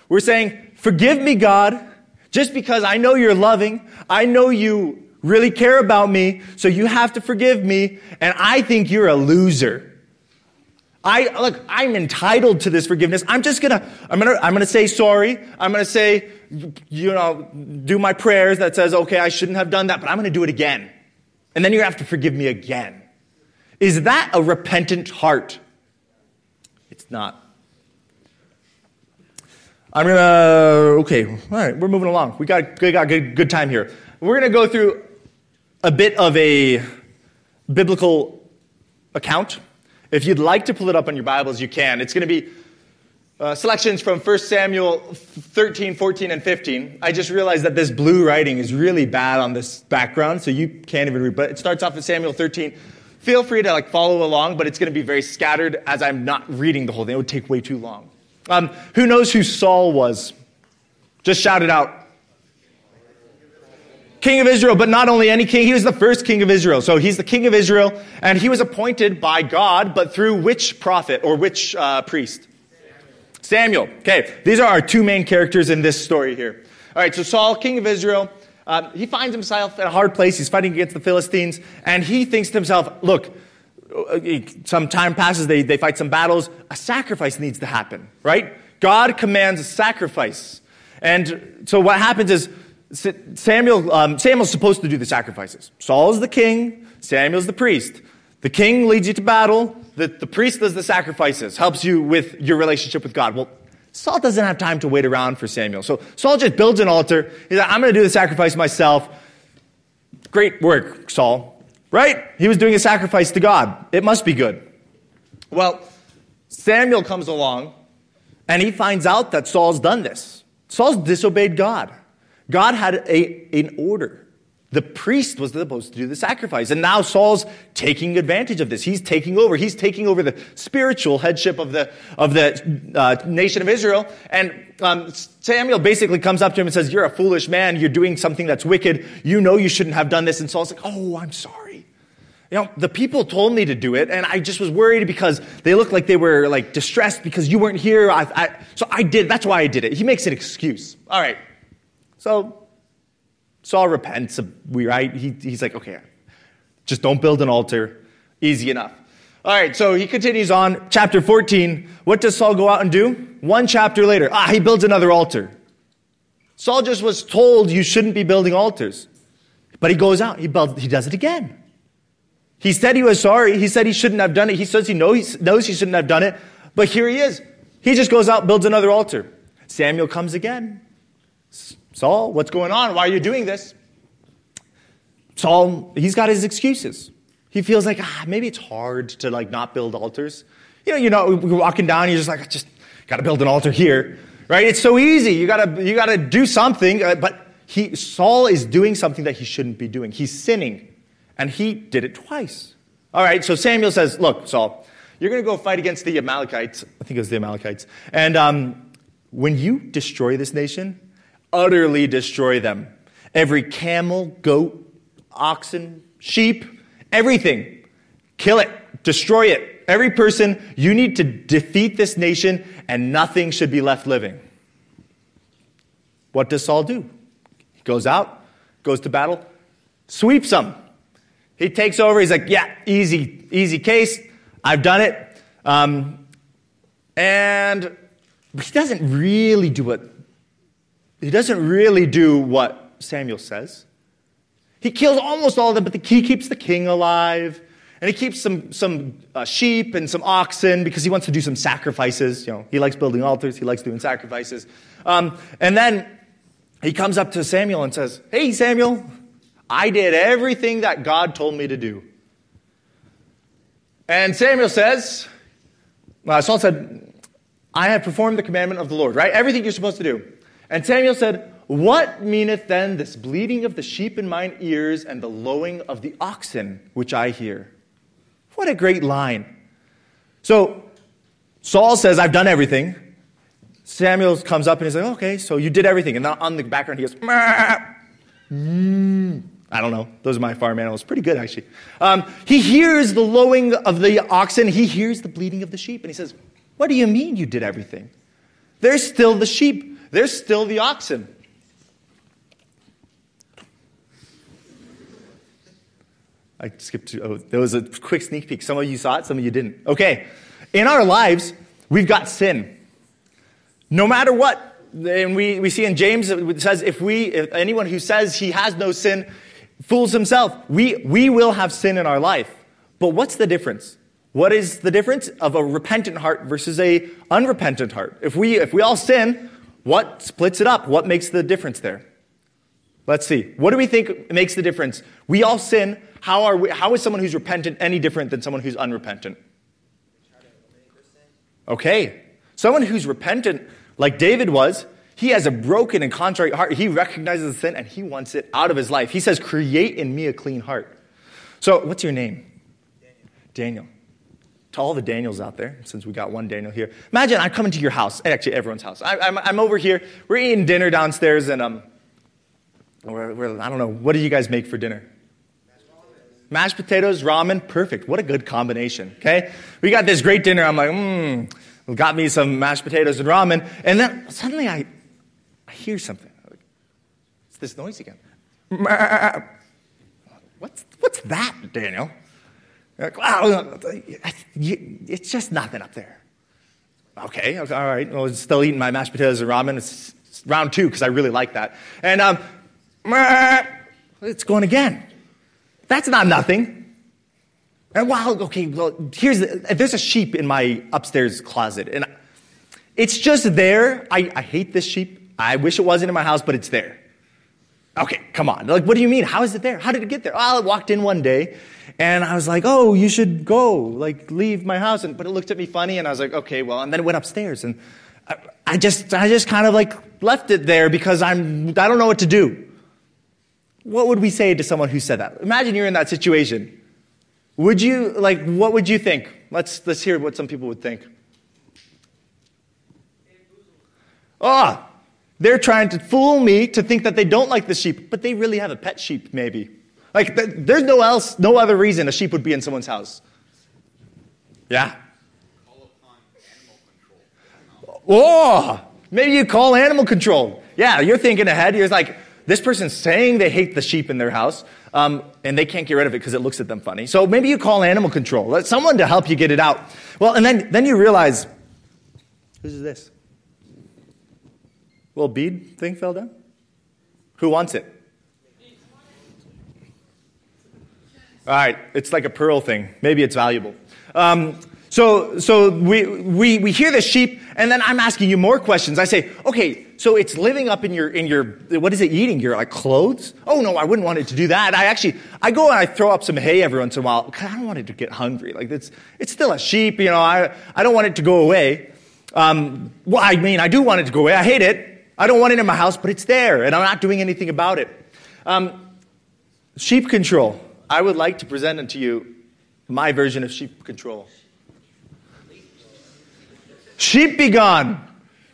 We're saying, forgive me, God, just because I know you're loving. I know you really care about me, so you have to forgive me, and I think you're a loser. I look, I'm entitled to this forgiveness. I'm just gonna, I'm gonna, I'm gonna say sorry. I'm gonna say, you know, do my prayers that says, okay, I shouldn't have done that, but I'm gonna do it again. And then you have to forgive me again. Is that a repentant heart? It's not. I'm gonna, okay, all right, we're moving along. We got, we got good, good time here. We're gonna go through a bit of a biblical account. If you'd like to pull it up on your Bibles, you can. It's to be uh, selections from 1 Samuel 13, 14, and 15. I just realized that this blue writing is really bad on this background, so you can't even read. But it starts off with Samuel 13. Feel free to like follow along, but it's going to be very scattered as I'm not reading the whole thing. It would take way too long. Um, who knows who Saul was? Just shout it out. King of Israel, but not only any king, he was the first king of Israel. So he's the king of Israel, and he was appointed by God, but through which prophet or which uh, priest? Samuel. Okay, these are our two main characters in this story here. All right, so Saul, king of Israel, um, he finds himself in a hard place. He's fighting against the Philistines, and he thinks to himself, look, uh, some time passes, they, they fight some battles, a sacrifice needs to happen, right? God commands a sacrifice. And so what happens is Samuel, um, Samuel's supposed to do the sacrifices. Saul's the king, Samuel's the priest. The king leads you to battle, the, the priest does the sacrifices, helps you with your relationship with God. Well, Saul doesn't have time to wait around for Samuel. So Saul just builds an altar. He's like, I'm going to do the sacrifice myself. Great work, Saul. Right? He was doing a sacrifice to God. It must be good. Well, Samuel comes along and he finds out that Saul's done this. Saul's disobeyed God. God had a, an order. The priest was supposed to do the sacrifice. And now Saul's taking advantage of this. He's taking over. He's taking over the spiritual headship of the, of the uh, nation of Israel. And um, Samuel basically comes up to him and says, You're a foolish man. You're doing something that's wicked. You know you shouldn't have done this. And Saul's like, Oh, I'm sorry. You know, the people told me to do it, and I just was worried because they looked like they were like distressed because you weren't here. I, I, so I did. That's why I did it. He makes an excuse. All right. So Saul repents, right? He, he's like, okay, just don't build an altar. Easy enough. All right, so he continues on. Chapter 14. What does Saul go out and do? One chapter later, ah, he builds another altar. Saul just was told you shouldn't be building altars. But he goes out, he, builds, he does it again. He said he was sorry. He said he shouldn't have done it. He says he knows, knows he shouldn't have done it. But here he is. He just goes out, builds another altar. Samuel comes again. Saul, what's going on? Why are you doing this? Saul, he's got his excuses. He feels like, ah, maybe it's hard to like not build altars. You know, you know, you're walking down, you're just like, I just got to build an altar here, right? It's so easy. You gotta, you gotta do something. Uh, but he, Saul is doing something that he shouldn't be doing. He's sinning, and he did it twice. All right. So Samuel says, look, Saul, you're to go fight against the Amalekites. I think it was the Amalekites. And um, when you destroy this nation, utterly destroy them. Every camel, goat, oxen, sheep, everything. Kill it, destroy it. Every person, you need to defeat this nation, and nothing should be left living. What does Saul do? He goes out, goes to battle, sweeps them. He takes over. He's like, yeah, easy, easy case. I've done it. Um, and he doesn't really do what he doesn't really do what Samuel says. He kills almost all of them, but the, he keeps the king alive. And he keeps some, some uh, sheep and some oxen because he wants to do some sacrifices. You know, he likes building altars, he likes doing sacrifices. Um, and then he comes up to Samuel and says, Hey, Samuel, I did everything that God told me to do. And Samuel says, uh, Saul said, I have performed the commandment of the Lord, right? Everything you're supposed to do. And Samuel said, What meaneth then this bleating of the sheep in mine ears and the lowing of the oxen which I hear? What a great line. So Saul says, I've done everything. Samuel comes up and he's like, Okay, so you did everything. And on the background, he goes, mm. I don't know. Those are my farm animals. Pretty good, actually. Um, he hears the lowing of the oxen. He hears the bleating of the sheep. And he says, What do you mean you did everything? There's still the sheep there's still the oxen. I skipped to, oh, there was a quick sneak peek. Some of you saw it, some of you didn't. Okay. In our lives, we've got sin. No matter what, and we, we see in James, it says, if we, if anyone who says he has no sin fools himself, we, we will have sin in our life. But what's the difference? What is the difference of a repentant heart versus a unrepentant heart? If we, if we all sin, what splits it up? What makes the difference there? Let's see. What do we think makes the difference? We all sin. How, are we, how is someone who's repentant any different than someone who's unrepentant? Okay. Someone who's repentant, like David was, he has a broken and contrite heart. He recognizes the sin and he wants it out of his life. He says, Create in me a clean heart. So, what's your name? Daniel. Daniel. To all the Daniels out there, since we got one Daniel here, imagine I come into your house, actually everyone's house. I, am over here, we're eating dinner downstairs, and um, we're, we're, I don't know, what do you guys make for dinner? Mashed potatoes, ramen, perfect. What a good combination, okay? We got this great dinner. I'm like, mmm, got me some mashed potatoes and ramen. And then suddenly I, I hear something. It's this noise again. Er, er, er, what's, what's that, Daniel? Like, wow, it's just nothing up there. Okay, all right. I was still eating my mashed potatoes and ramen. It's round two because I really like that. And um, it's going again. That's not nothing. And wow, okay, well, here's the, there's a sheep in my upstairs closet, and it's just there. I, I hate this sheep. I wish it wasn't in my house, but it's there. Okay, come on. Like, what do you mean? How is it there? How did it get there? Well, I walked in one day and I was like, oh, you should go, like, leave my house. And, but it looked at me funny and I was like, okay, well, and then it went upstairs and I, I just, I just kind of like left it there because I'm, I don't know what to do. What would we say to someone who said that? Imagine you're in that situation. Would you, like, what would you think? Let's, let's hear what some people would think. Ah, oh, they're trying to fool me to think that they don't like the sheep, but they really have a pet sheep, maybe. Like, there's no else, no other reason a sheep would be in someone's house. Yeah. Oh, maybe you call animal control. Yeah, you're thinking ahead. You're like, this person's saying they hate the sheep in their house, um, and they can't get rid of it because it looks at them funny. So maybe you call animal control. Let someone to help you get it out. Well, and then, then you realize, whose is this? Little bead thing fell down? Who wants it? All right, it's like a pearl thing. Maybe it's valuable. Um, so, so we, we, we hear the sheep, and then I'm asking you more questions. I say, okay, so it's living up in your, in your, what is it eating? Your like clothes? Oh no, I wouldn't want it to do that. I actually, I go and I throw up some hay every once in a while I don't want it to get hungry. Like it's, it's still a sheep, you know, I, I don't want it to go away. Um, well, I mean, I do want it to go away. I hate it. I don't want it in my house, but it's there, and I'm not doing anything about it. Um, sheep control. I would like to present unto you my version of sheep control. Sheep be gone.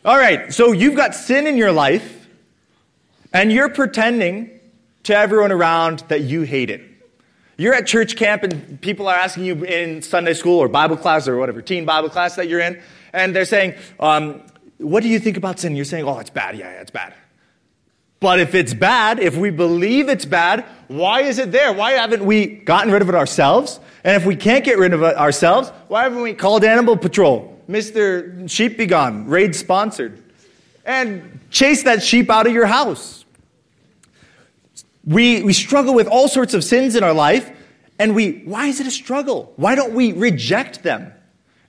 All right, so you've got sin in your life, and you're pretending to everyone around that you hate it. You're at church camp, and people are asking you in Sunday school or Bible class or whatever, teen Bible class that you're in, and they're saying, um, What do you think about sin? You're saying, Oh, it's bad. Yeah, yeah, it's bad. But if it's bad, if we believe it's bad, why is it there? Why haven't we gotten rid of it ourselves? And if we can't get rid of it ourselves, why haven't we called Animal Patrol? Mr. Sheep Be Gone, raid sponsored, and chase that sheep out of your house. We, we struggle with all sorts of sins in our life, and we, why is it a struggle? Why don't we reject them?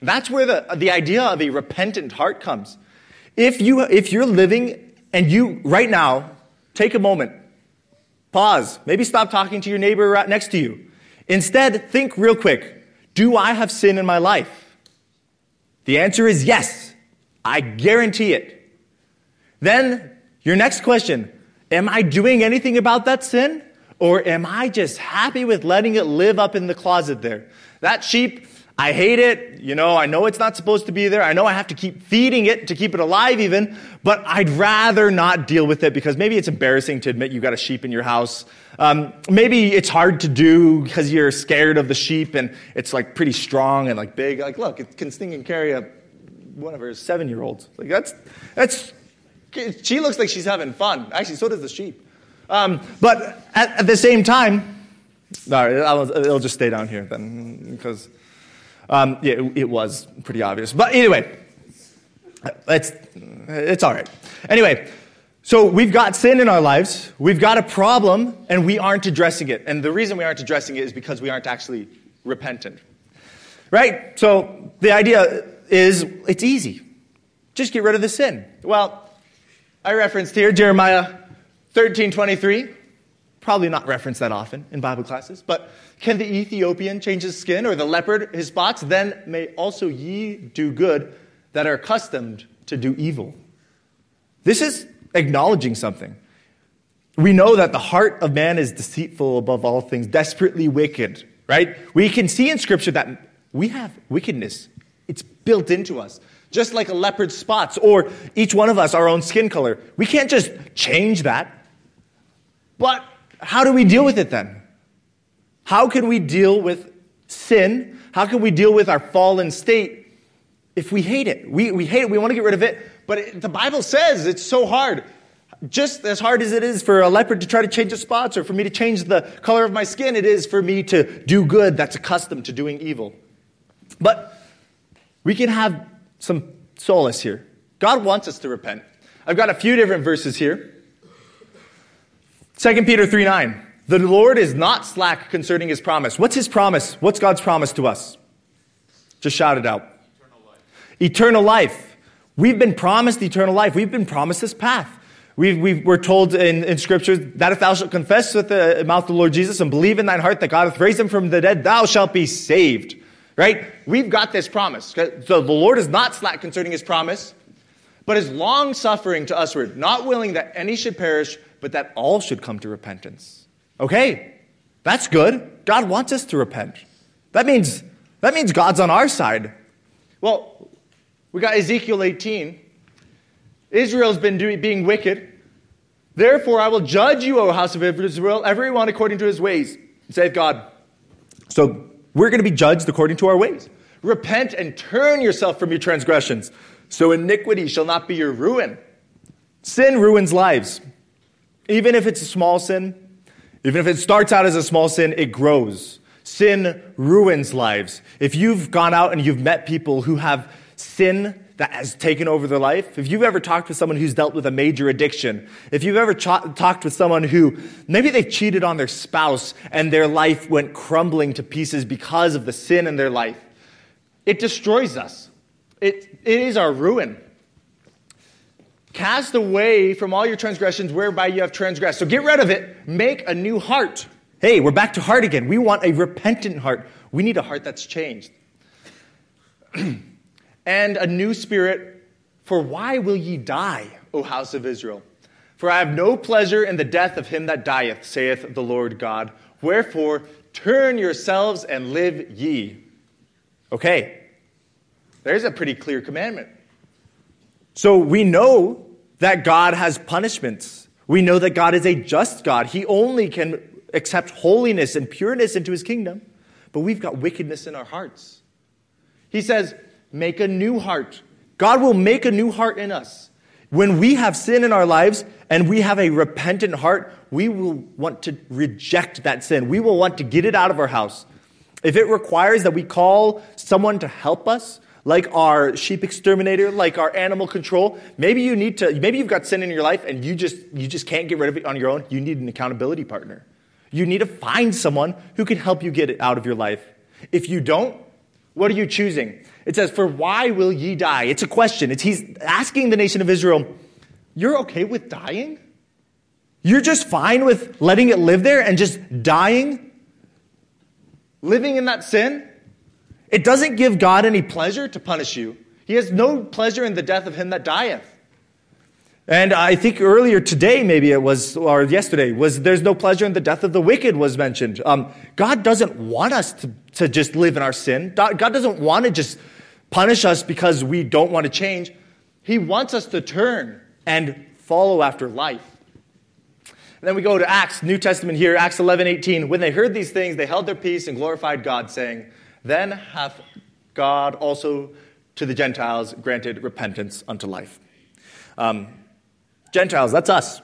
That's where the, the idea of a repentant heart comes. If, you, if you're living and you, right now, take a moment, pause, maybe stop talking to your neighbor next to you. Instead, think real quick Do I have sin in my life? The answer is yes. I guarantee it. Then, your next question Am I doing anything about that sin? Or am I just happy with letting it live up in the closet there? That sheep, I hate it. You know, I know it's not supposed to be there. I know I have to keep feeding it to keep it alive even, but I'd rather not deal with it because maybe it's embarrassing to admit you've got a sheep in your house. Um, maybe it's hard to do because you're scared of the sheep and it's like pretty strong and like big. Like, look, it can sting and carry a her seven year olds. Like that's that's she looks like she's having fun. Actually, so does the sheep. Um, but at, at, the same time, no, it'll just stay down here then because um, yeah, it, was pretty obvious. But anyway, it's it's all right. Anyway. So we've got sin in our lives, we've got a problem, and we aren't addressing it. And the reason we aren't addressing it is because we aren't actually repentant. Right? So the idea is it's easy. Just get rid of the sin. Well, I referenced here Jeremiah 1323, probably not referenced that often in Bible classes, but can the Ethiopian change his skin or the leopard his spots? Then may also ye do good that are accustomed to do evil. This is acknowledging something. We know that the heart of man is deceitful above all things, desperately wicked, right? We can see in Scripture that we have wickedness, it's built into us. Just like a leopard's spots, or each one of us, our own skin color. We can't just change that. But how do we deal with it then? How can we deal with sin? How can we deal with our fallen state if we hate it? We, we hate it, we want to get rid of it, but it, the Bible says it's so hard. Just as hard as it is for a leopard to try to change the spots or for me to change the color of my skin, it is for me to do good that's accustomed to doing evil. But we can have some solace here. God wants us to repent. I've got a few different verses here. 2 Peter 3 9. The Lord is not slack concerning his promise. What's his promise? What's God's promise to us? Just shout it out. Eternal life. Eternal life. We've been promised eternal life. We've been promised this path. We've, we are told in, in Scripture that if thou shalt confess with the mouth of the Lord Jesus and believe in thine heart that God hath raised him from the dead, thou shalt be saved. Right? We've got this promise. So the Lord is not slack concerning his promise, but is long suffering to usward, not willing that any should perish, but that all should come to repentance. Okay, that's good. God wants us to repent. That means, that means God's on our side. Well, we got Ezekiel 18. Israel's been doing, being wicked. Therefore, I will judge you, O house of Israel, everyone according to his ways, saith God. So, we're going to be judged according to our ways. Repent and turn yourself from your transgressions, so iniquity shall not be your ruin. Sin ruins lives. Even if it's a small sin, even if it starts out as a small sin, it grows. Sin ruins lives. If you've gone out and you've met people who have sin that has taken over their life, if you've ever talked with someone who's dealt with a major addiction, if you've ever ch- talked with someone who maybe they've cheated on their spouse and their life went crumbling to pieces because of the sin in their life, it destroys us. It, it is our ruin. Cast away from all your transgressions whereby you have transgressed. So get rid of it. Make a new heart. Hey, we're back to heart again. We want a repentant heart. We need a heart that's changed. *clears throat* and a new spirit. For why will ye die, O house of Israel? For I have no pleasure in the death of him that dieth, saith the Lord God. Wherefore, turn yourselves and live ye. Okay, there's a pretty clear commandment. So we know that God has punishments. We know that God is a just God. He only can accept holiness and pureness into his kingdom, but we've got wickedness in our hearts. He says, Make a new heart. God will make a new heart in us. When we have sin in our lives and we have a repentant heart, we will want to reject that sin. We will want to get it out of our house. If it requires that we call someone to help us, like our sheep exterminator, like our animal control. Maybe you need to, maybe you've got sin in your life and you just, you just can't get rid of it on your own. You need an accountability partner. You need to find someone who can help you get it out of your life. If you don't, what are you choosing? It says, For why will ye die? It's a question. It's, he's asking the nation of Israel, You're okay with dying? You're just fine with letting it live there and just dying? Living in that sin? It doesn't give God any pleasure to punish you. He has no pleasure in the death of him that dieth. And I think earlier today, maybe it was, or yesterday, was there's no pleasure in the death of the wicked was mentioned. Um, God doesn't want us to, to just live in our sin. God doesn't want to just punish us because we don't want to change. He wants us to turn and follow after life. And then we go to Acts, New Testament here, Acts 11, 18. When they heard these things, they held their peace and glorified God, saying, then hath God also to the Gentiles granted repentance unto life. Um, Gentiles, that's us.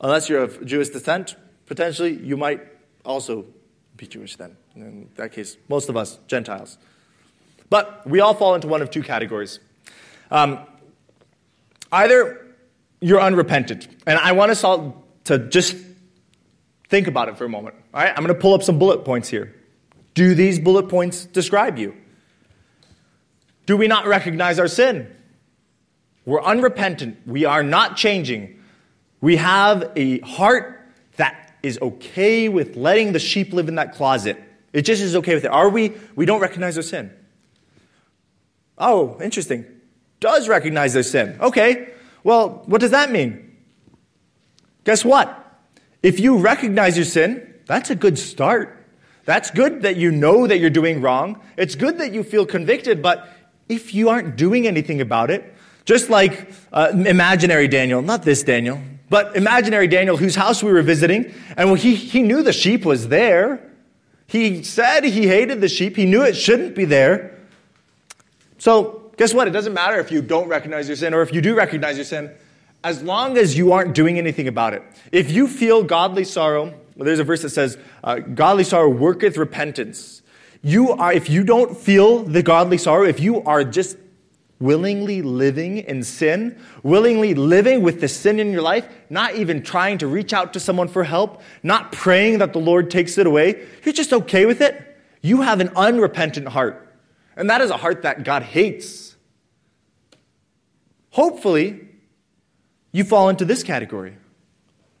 Unless you're of Jewish descent, potentially you might also be Jewish then. In that case, most of us, Gentiles. But we all fall into one of two categories. Um, either you're unrepentant, and I want us all to just think about it for a moment. All right, I'm going to pull up some bullet points here. Do these bullet points describe you? Do we not recognize our sin? We're unrepentant. We are not changing. We have a heart that is okay with letting the sheep live in that closet. It just is okay with it. Are we? We don't recognize our sin. Oh, interesting. Does recognize their sin. Okay. Well, what does that mean? Guess what? If you recognize your sin, that's a good start. That's good that you know that you're doing wrong. It's good that you feel convicted, but if you aren't doing anything about it, just like uh, imaginary Daniel, not this Daniel, but imaginary Daniel, whose house we were visiting, and he, he knew the sheep was there. He said he hated the sheep. He knew it shouldn't be there. So, guess what? It doesn't matter if you don't recognize your sin or if you do recognize your sin, as long as you aren't doing anything about it. If you feel godly sorrow, there's a verse that says, uh, Godly sorrow worketh repentance. You are, if you don't feel the godly sorrow, if you are just willingly living in sin, willingly living with the sin in your life, not even trying to reach out to someone for help, not praying that the Lord takes it away, you're just okay with it, you have an unrepentant heart. And that is a heart that God hates. Hopefully, you fall into this category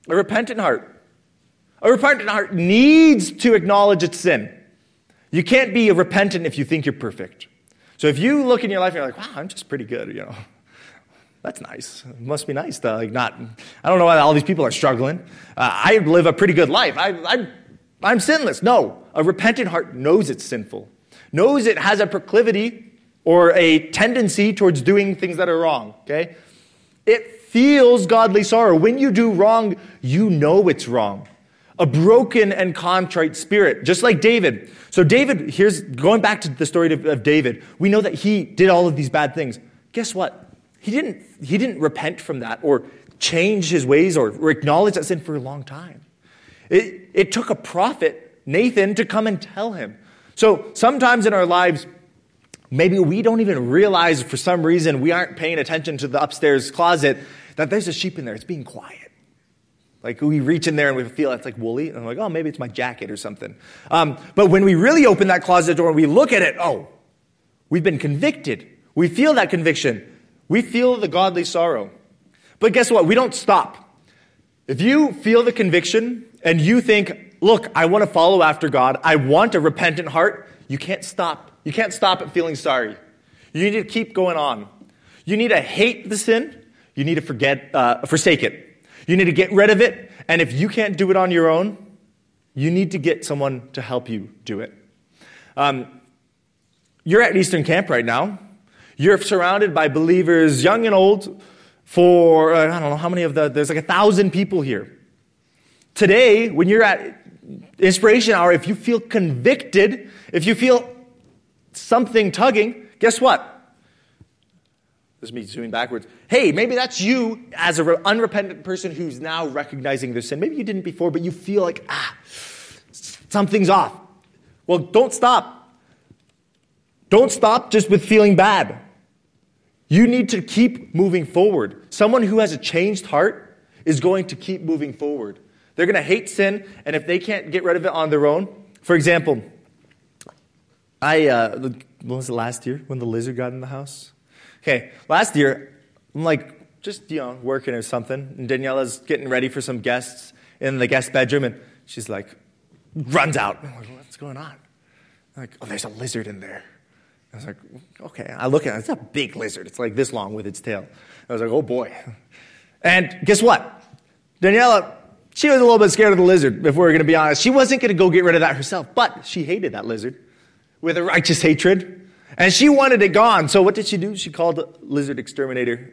a repentant heart. A repentant heart needs to acknowledge its sin. You can't be a repentant if you think you're perfect. So if you look in your life and you're like, wow, I'm just pretty good, you know, *laughs* that's nice. It must be nice to like not, I don't know why all these people are struggling. Uh, I live a pretty good life. I, I, I'm sinless. No, a repentant heart knows it's sinful, knows it has a proclivity or a tendency towards doing things that are wrong, okay? It feels godly sorrow. When you do wrong, you know it's wrong a broken and contrite spirit, just like David. So, David, here's going back to the story of, of, David. We know that he did all of these bad things. Guess what? He didn't, he didn't repent from that or change his ways or, or acknowledge that sin for a long time. It, it took a prophet, Nathan, to come and tell him. So, sometimes in our lives, maybe we don't even realize for some reason we aren't paying attention to the upstairs closet that there's a sheep in there. It's being quiet. Like we reach in there and we feel it's like woolly, and I'm like, oh, maybe it's my jacket or something. Um, but when we really open that closet door and we look at it, oh, we've been convicted. We feel that conviction. We feel the godly sorrow. But guess what? We don't stop. If you feel the conviction and you think, look, I want to follow after God, I want a repentant heart, you can't stop. You can't stop at feeling sorry. You need to keep going on. You need to hate the sin. You need to forget, uh, forsake it. You need to get rid of it. And if you can't do it on your own, you need to get someone to help you do it. Um, you're at Eastern Camp right now. You're surrounded by believers, young and old, for, uh, I don't know how many of the, there's like a thousand people here. Today, when you're at Inspiration Hour, if you feel convicted, if you feel something tugging, guess what? This is me zooming backwards. Hey, maybe that's you as an unrepentant person who's now recognizing their sin. Maybe you didn't before, but you feel like, ah, something's off. Well, don't stop. Don't stop just with feeling bad. You need to keep moving forward. Someone who has a changed heart is going to keep moving forward. They're going to hate sin, and if they can't get rid of it on their own, for example, I, uh, when was it last year when the lizard got in the house? Okay, last year, I'm like just, you know, working or something, and Daniela's getting ready for some guests in the guest bedroom, and she's like, runs out. I'm like, what's going on? I'm like, oh, there's a lizard in there. I was like, okay. I look at it, it's a big lizard. It's like this long with its tail. I was like, oh boy. And guess what? Daniela, she was a little bit scared of the lizard, if we're going to be honest. She wasn't going to go get rid of that herself, but she hated that lizard with a righteous hatred. And she wanted it gone. So what did she do? She called lizard exterminator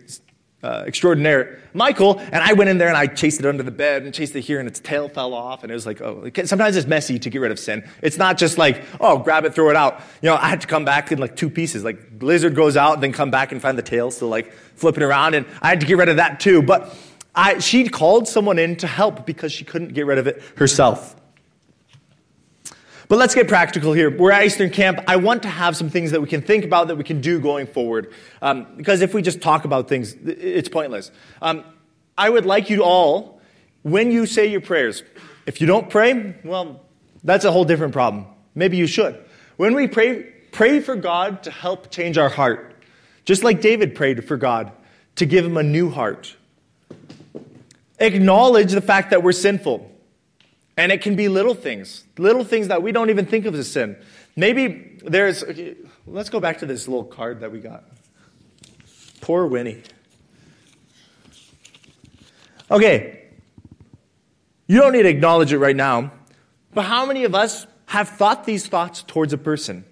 uh, extraordinaire Michael, and I went in there and I chased it under the bed and chased it here, and its tail fell off. And it was like, oh, sometimes it's messy to get rid of sin. It's not just like, oh, grab it, throw it out. You know, I had to come back in like two pieces. Like lizard goes out, then come back and find the tail still like flipping around, and I had to get rid of that too. But I, she called someone in to help because she couldn't get rid of it herself. But let's get practical here. We're at Eastern Camp. I want to have some things that we can think about that we can do going forward. Um, because if we just talk about things, it's pointless. Um, I would like you all, when you say your prayers, if you don't pray, well, that's a whole different problem. Maybe you should. When we pray, pray for God to help change our heart. Just like David prayed for God to give him a new heart. acknowledge the fact that we're sinful. And it can be little things, little things that we don't even think of as sin. Maybe there's, let's go back to this little card that we got. Poor Winnie. Okay, you don't need to acknowledge it right now, but how many of us have thought these thoughts towards a person?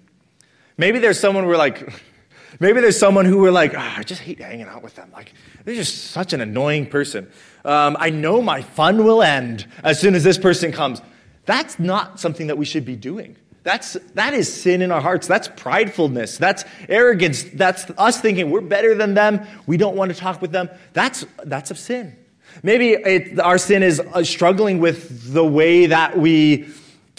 Maybe there's someone we're like, *laughs* maybe there's someone who we're like, oh, I just hate hanging out with them. Like, they're just such an annoying person. Um, I know my fun will end as soon as this person comes. That's not something that we should be doing. That's, that is sin in our hearts. That's pridefulness. That's arrogance. That's us thinking we're better than them. We don't want to talk with them. That's, that's a sin. Maybe it, our sin is uh, struggling with the way that we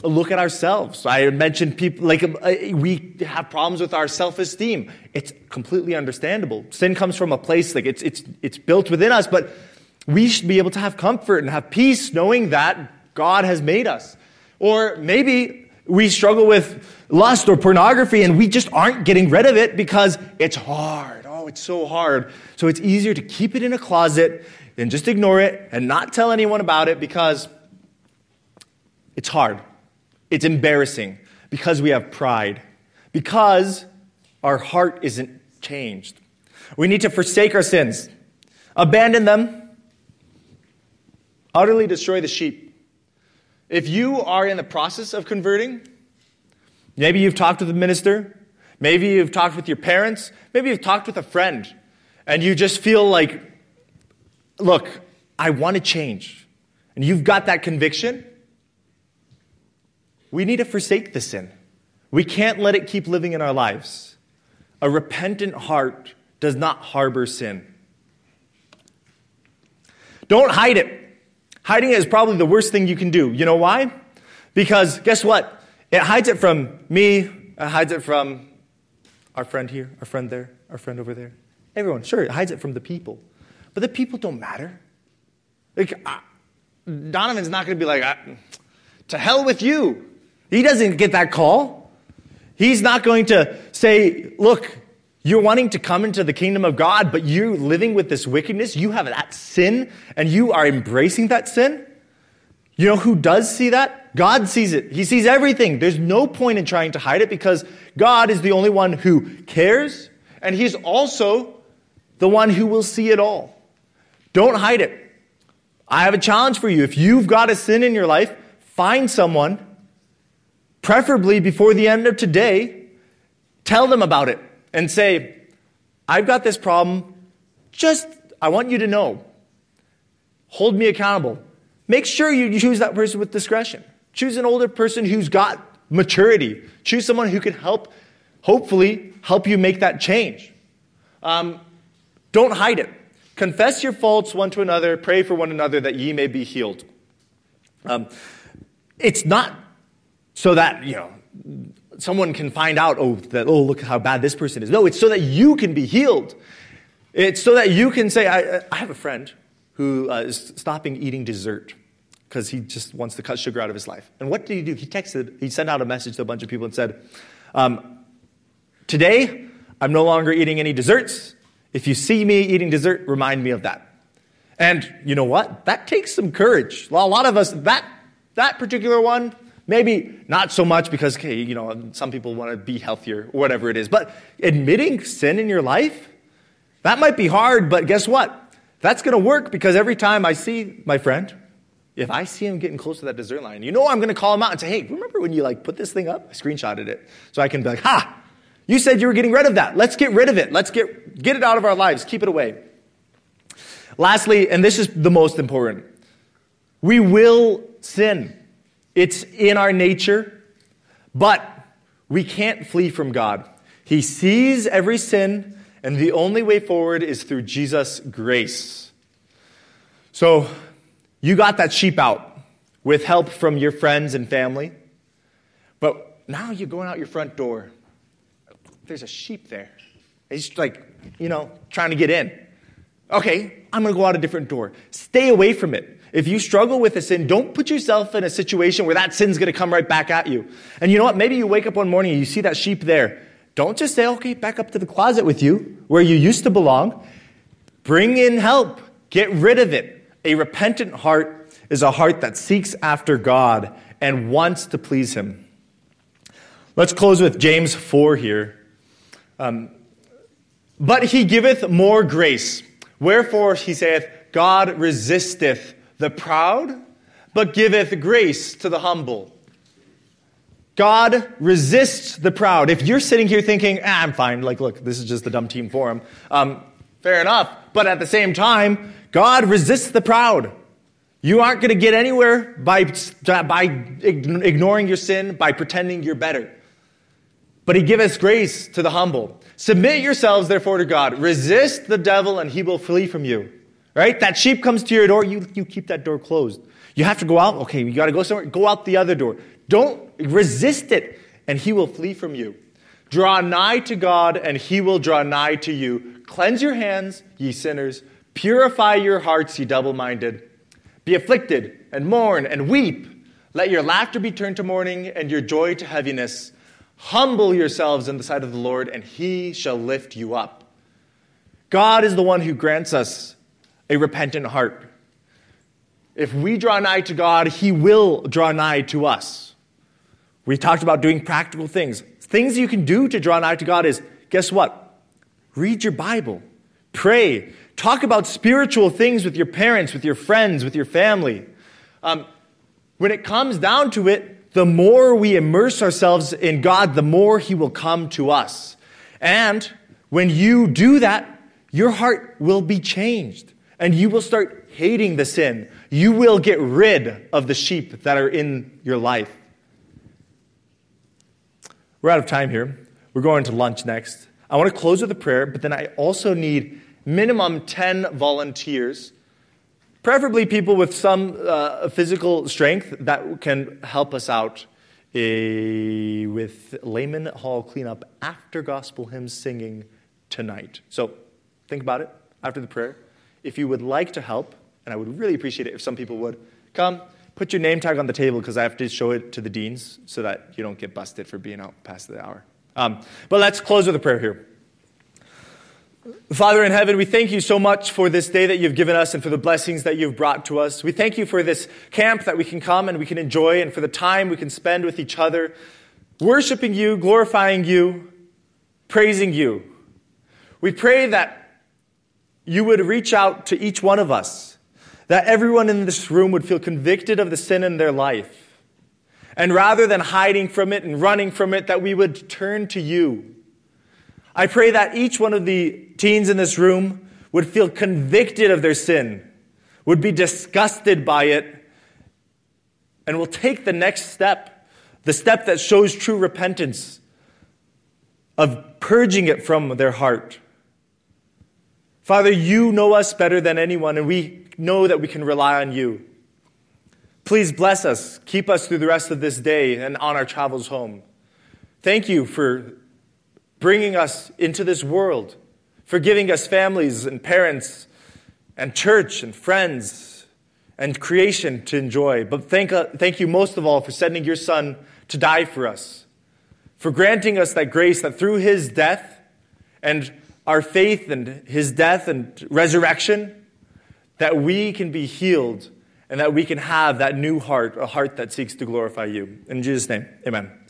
look at ourselves. I mentioned people, like, uh, we have problems with our self esteem. It's completely understandable. Sin comes from a place, like, it's, it's, it's built within us, but we should be able to have comfort and have peace knowing that God has made us. Or maybe we struggle with lust or pornography and we just aren't getting rid of it because it's hard. Oh, it's so hard. So it's easier to keep it in a closet than just ignore it and not tell anyone about it because it's hard. It's embarrassing because we have pride, because our heart isn't changed. We need to forsake our sins, abandon them, utterly destroy the sheep. If you are in the process of converting, maybe you've talked with a minister, maybe you've talked with your parents, maybe you've talked with a friend, and you just feel like, look, I want to change. And you've got that conviction, we need to forsake the sin. We can't let it keep living in our lives. A repentant heart does not harbor sin. Don't hide it. Hiding it is probably the worst thing you can do. You know why? Because guess what? It hides it from me, it hides it from our friend here, our friend there, our friend over there. Everyone, sure, it hides it from the people. But the people don't matter. Like, uh, Donovan's not going to be like, to hell with you. He doesn't get that call. He's not going to say, look, you're wanting to come into the kingdom of God, but you're living with this wickedness. You have that sin and you are embracing that sin. You know who does see that? God sees it. He sees everything. There's no point in trying to hide it because God is the only one who cares and He's also the one who will see it all. Don't hide it. I have a challenge for you. If you've got a sin in your life, find someone preferably before the end of today, tell them about it and say, I've got this problem. Just, I want you to know. Hold me accountable. Make sure you choose that person with discretion. Choose an older person who's got maturity. Choose someone who can help, hopefully, help you make that change. Um, don't hide it. Confess your faults one to another. Pray for one another that ye may be healed. Um, it's not so that, you know, someone can find out, oh, that, oh, look how bad this person is. No, it's so that you can be healed. It's so that you can say, I, I have a friend who uh, is stopping eating dessert because he just wants to cut sugar out of his life. And what did he do? He texted, he sent out a message to a bunch of people and said, um, Today, I'm no longer eating any desserts. If you see me eating dessert, remind me of that. And you know what? That takes some courage. A lot of us, that, that particular one, Maybe not so much because, okay, you know, some people want to be healthier or whatever it is. But admitting sin in your life, that might be hard, but guess what? That's going to work because every time I see my friend, if I see him getting close to that dessert line, you know I'm going to call him out and say, hey, remember when you like put this thing up? I screenshotted it. So I can be like, ha, you said you were getting rid of that. Let's get rid of it. Let's get, get it out of our lives. Keep it away. Lastly, and this is the most important, we will sin. It's in our nature, but we can't flee from God. He sees every sin, and the only way forward is through Jesus' grace. So, you got that sheep out with help from your friends and family, but now you're going out your front door. There's a sheep there. He's like, you know, trying to get in. Okay, I'm going to go out a different door. Stay away from it. If you struggle with a sin, don't put yourself in a situation where that sin's going to come right back at you. And you know what? Maybe you wake up one morning and you see that sheep there. Don't just say, okay, back up to the closet with you where you used to belong. Bring in help. Get rid of it. A repentant heart is a heart that seeks after God and wants to please Him. Let's close with James 4 here. Um, but he giveth more grace. Wherefore he saith, God resisteth the proud, but giveth grace to the humble. God resists the proud. If you're sitting here thinking, ah, I'm fine, like, look, this is just the dumb team forum, um, fair enough. But at the same time, God resists the proud. You aren't going to get anywhere by, by ignoring your sin, by pretending you're better. But he giveth grace to the humble. Submit yourselves, therefore, to God. Resist the devil, and he will flee from you. Right? That sheep comes to your door, you, you keep that door closed. You have to go out. Okay, you got to go somewhere. Go out the other door. Don't resist it, and he will flee from you. Draw nigh to God, and he will draw nigh to you. Cleanse your hands, ye sinners. Purify your hearts, ye double minded. Be afflicted, and mourn, and weep. Let your laughter be turned to mourning, and your joy to heaviness. Humble yourselves in the sight of the Lord, and he shall lift you up. God is the one who grants us a repentant heart. If we draw nigh to God, he will draw nigh to us. We talked about doing practical things. Things you can do to draw nigh to God is guess what? Read your Bible, pray, talk about spiritual things with your parents, with your friends, with your family. Um, when it comes down to it, the more we immerse ourselves in God, the more He will come to us. And when you do that, your heart will be changed and you will start hating the sin. You will get rid of the sheep that are in your life. We're out of time here. We're going to lunch next. I want to close with a prayer, but then I also need minimum 10 volunteers Preferably people with some uh, physical strength that can help us out uh, with Lehman Hall cleanup after gospel hymns singing tonight. So think about it after the prayer. If you would like to help, and I would really appreciate it if some people would, come, put your name tag on the table because I have to show it to the deans so that you don't get busted for being out past the hour. Um, but let's close with a prayer here. Father in heaven, we thank you so much for this day that you've given us and for the blessings that you've brought to us. We thank you for this camp that we can come and we can enjoy and for the time we can spend with each other, worshiping you, glorifying you, praising you. We pray that you would reach out to each one of us, that everyone in this room would feel convicted of the sin in their life. And rather than hiding from it and running from it, that we would turn to you I pray that each one of the teens in this room would feel convicted of their sin, would be disgusted by it, and will take the next step, the step that shows true repentance of purging it from their heart. Father, you know us better than anyone, and we know that we can rely on you. Please bless us, keep us through the rest of this day and on our travels home. Thank you for bringing us into this world, for giving us families and parents and church and friends and creation to enjoy. But thank, uh, thank you most of all for sending your Son to die for us, for granting us that grace that through his death and our faith and his death and resurrection, that we can be healed and that we can have that new heart, a heart that seeks to glorify you. In Jesus' name, amen.